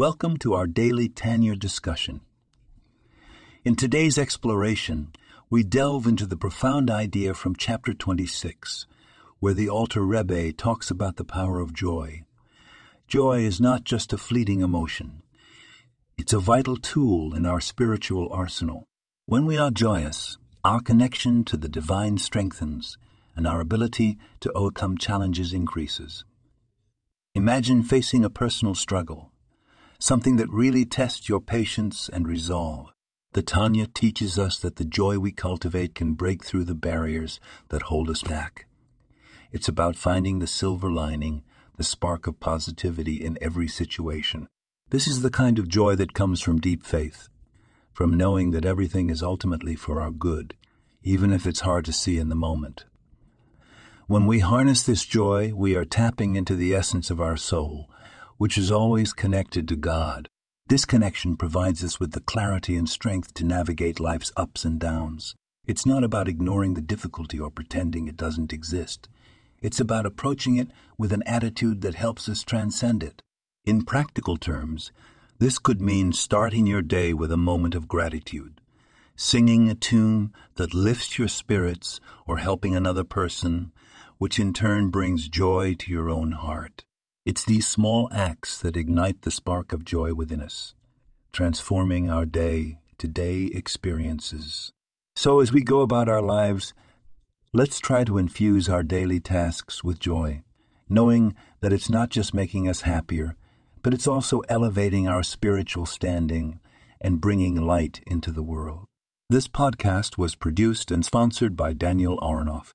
Welcome to our daily Tanya discussion. In today's exploration, we delve into the profound idea from chapter 26, where the Alter Rebbe talks about the power of joy. Joy is not just a fleeting emotion. It's a vital tool in our spiritual arsenal. When we are joyous, our connection to the divine strengthens and our ability to overcome challenges increases. Imagine facing a personal struggle, something that really tests your patience and resolve. The Tanya teaches us that the joy we cultivate can break through the barriers that hold us back. It's about finding the silver lining, the spark of positivity in every situation. This is the kind of joy that comes from deep faith, from knowing that everything is ultimately for our good, even if it's hard to see in the moment. When we harness this joy, we are tapping into the essence of our soul, which is always connected to God. This connection provides us with the clarity and strength to navigate life's ups and downs. It's not about ignoring the difficulty or pretending it doesn't exist. It's about approaching it with an attitude that helps us transcend it. In practical terms, this could mean starting your day with a moment of gratitude, singing a tune that lifts your spirits or helping another person, which in turn brings joy to your own heart. It's these small acts that ignite the spark of joy within us, transforming our day to day experiences. So, as we go about our lives, let's try to infuse our daily tasks with joy, knowing that it's not just making us happier, but it's also elevating our spiritual standing and bringing light into the world. This podcast was produced and sponsored by Daniel Aronoff.